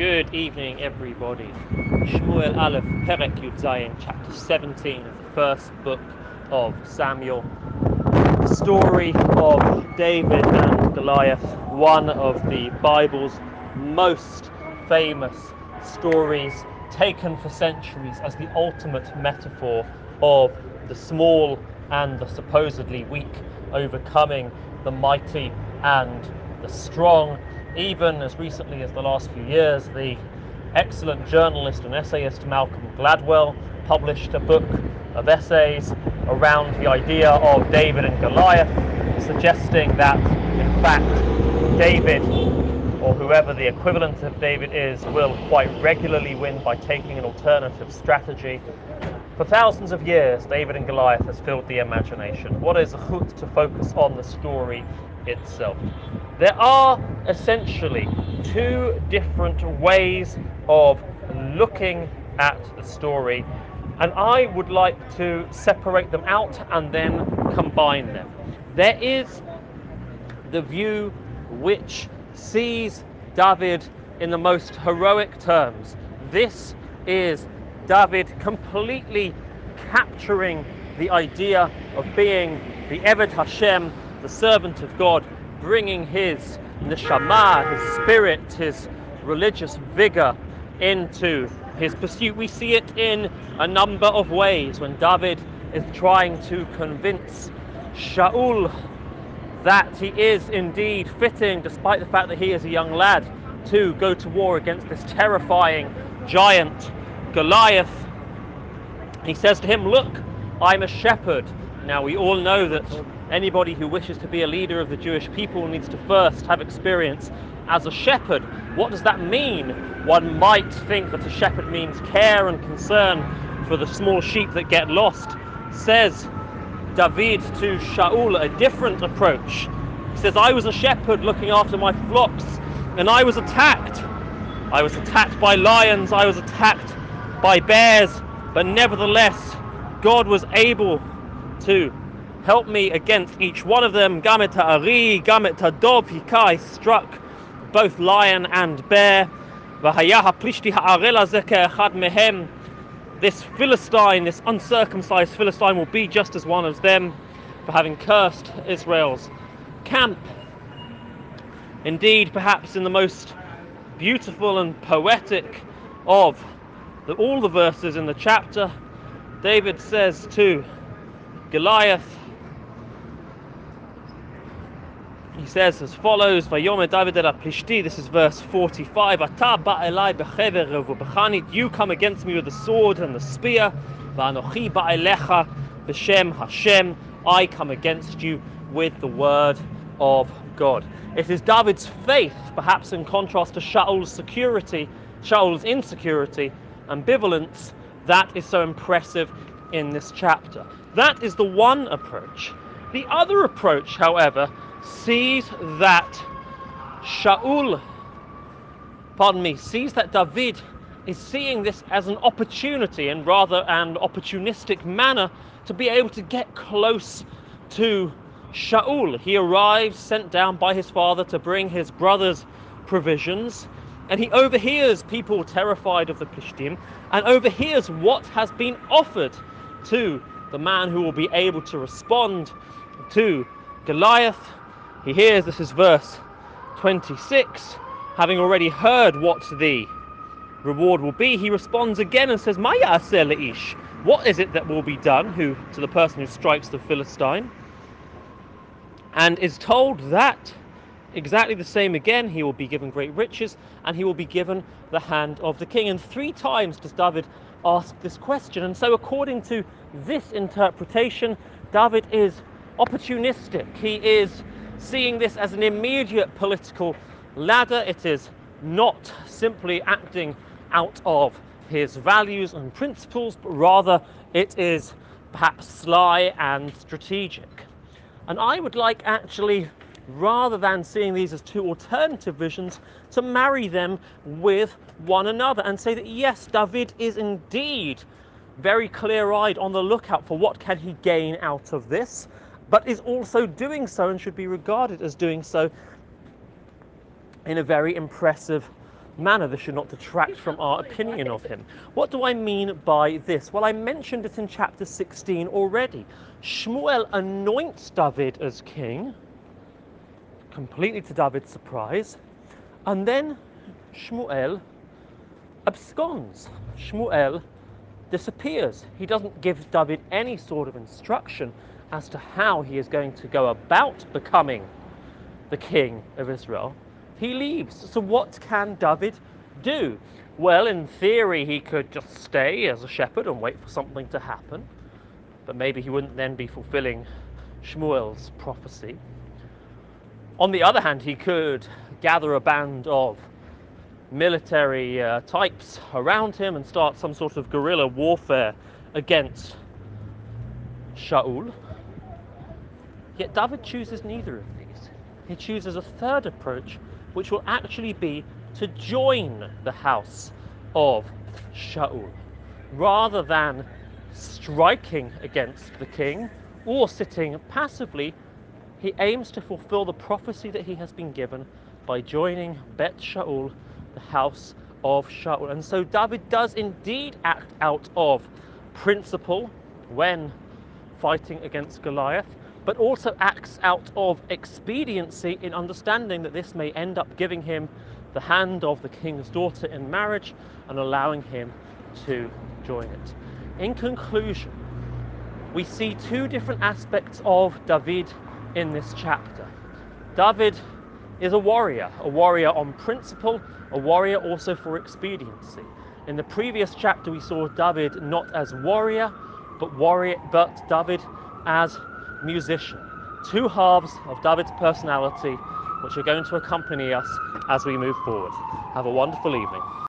Good evening, everybody. Shmuel Aleph, Perek Yud Zayin, chapter 17 of the first book of Samuel. The story of David and Goliath, one of the Bible's most famous stories, taken for centuries as the ultimate metaphor of the small and the supposedly weak overcoming the mighty and the strong even as recently as the last few years, the excellent journalist and essayist Malcolm Gladwell published a book of essays around the idea of David and Goliath, suggesting that, in fact, David, or whoever the equivalent of David is, will quite regularly win by taking an alternative strategy. For thousands of years, David and Goliath has filled the imagination. What is a chut to focus on the story itself. There are essentially two different ways of looking at the story, and I would like to separate them out and then combine them. There is the view which sees David in the most heroic terms. This is David completely capturing the idea of being the Eved Hashem, the servant of God, bringing his neshama, his spirit, his religious vigor into his pursuit. We see it in a number of ways when David is trying to convince Shaul that he is indeed fitting, despite the fact that he is a young lad, to go to war against this terrifying giant Goliath. He says to him, Look, I'm a shepherd. Now, we all know that anybody who wishes to be a leader of the Jewish people needs to first have experience as a shepherd. What does that mean? One might think that a shepherd means care and concern for the small sheep that get lost. Says David to Shaul a different approach. He says, I was a shepherd looking after my flocks, and I was attacked. I was attacked by lions, I was attacked by bears, but nevertheless, God was able to help me against each one of them. Gamet Ari, Gamet Dob, Hikai struck both lion and bear. This Philistine, this uncircumcised Philistine, will be just as one of them for having cursed Israel's camp. Indeed, perhaps in the most beautiful and poetic of the, all the verses in the chapter, David says to Goliath, he says as follows, David this is verse 45, Ata ba'elai bechever b'chanit, you come against me with the sword and the spear, va'anochi ba'elecha b'shem Hashem, I come against you with the word of God. It is David's faith, perhaps in contrast to Shaul's security, Shaul's insecurity, ambivalence, that is so impressive in this chapter. That is the one approach. The other approach, however, sees that Shaul, pardon me, sees that David is seeing this as an opportunity and rather an opportunistic manner to be able to get close to Shaul. He arrives sent down by his father to bring his brother's provisions and he overhears people terrified of the Plishtim and overhears what has been offered to the man who will be able to respond to Goliath he hears, this is verse 26, having already heard what the reward will be, he responds again and says, Maya ish. What is it that will be done who to the person who strikes the Philistine? And is told that exactly the same again, he will be given great riches and he will be given the hand of the king. And three times does David ask this question. And so, according to this interpretation, David is opportunistic. He is seeing this as an immediate political ladder. It is not simply acting out of his values and principles, but rather it is perhaps sly and strategic. And I would like actually, rather than seeing these as two alternative visions, to marry them with one another and say that yes, David is indeed very clear-eyed on the lookout for what can he gain out of this but is also doing so and should be regarded as doing so in a very impressive manner. This should not detract from our opinion of him. What do I mean by this? Well, I mentioned it in chapter 16 already. Shmuel anoints David as king, completely to David's surprise, and then Shmuel absconds. Shmuel disappears. He doesn't give David any sort of instruction as to how he is going to go about becoming the king of Israel. He leaves. So, what can David do? Well, in theory, he could just stay as a shepherd and wait for something to happen, but maybe he wouldn't then be fulfilling Shmuel's prophecy. On the other hand, he could gather a band of military uh, types around him and start some sort of guerrilla warfare against Shaul. Yet David chooses neither of these. He chooses a third approach, which will actually be to join the house of Shaul, rather than striking against the king or sitting passively. He aims to fulfill the prophecy that he has been given by joining Bet Shaul the house of Shaul. And so David does indeed act out of principle when fighting against Goliath, but also acts out of expediency in understanding that this may end up giving him the hand of the king's daughter in marriage and allowing him to join it. In conclusion, we see two different aspects of David in this chapter. David is a warrior, a warrior on principle, a warrior also for expediency. In the previous chapter, we saw David not as warrior, but warrior, but David as musician. Two halves of David's personality, which are going to accompany us as we move forward. Have a wonderful evening.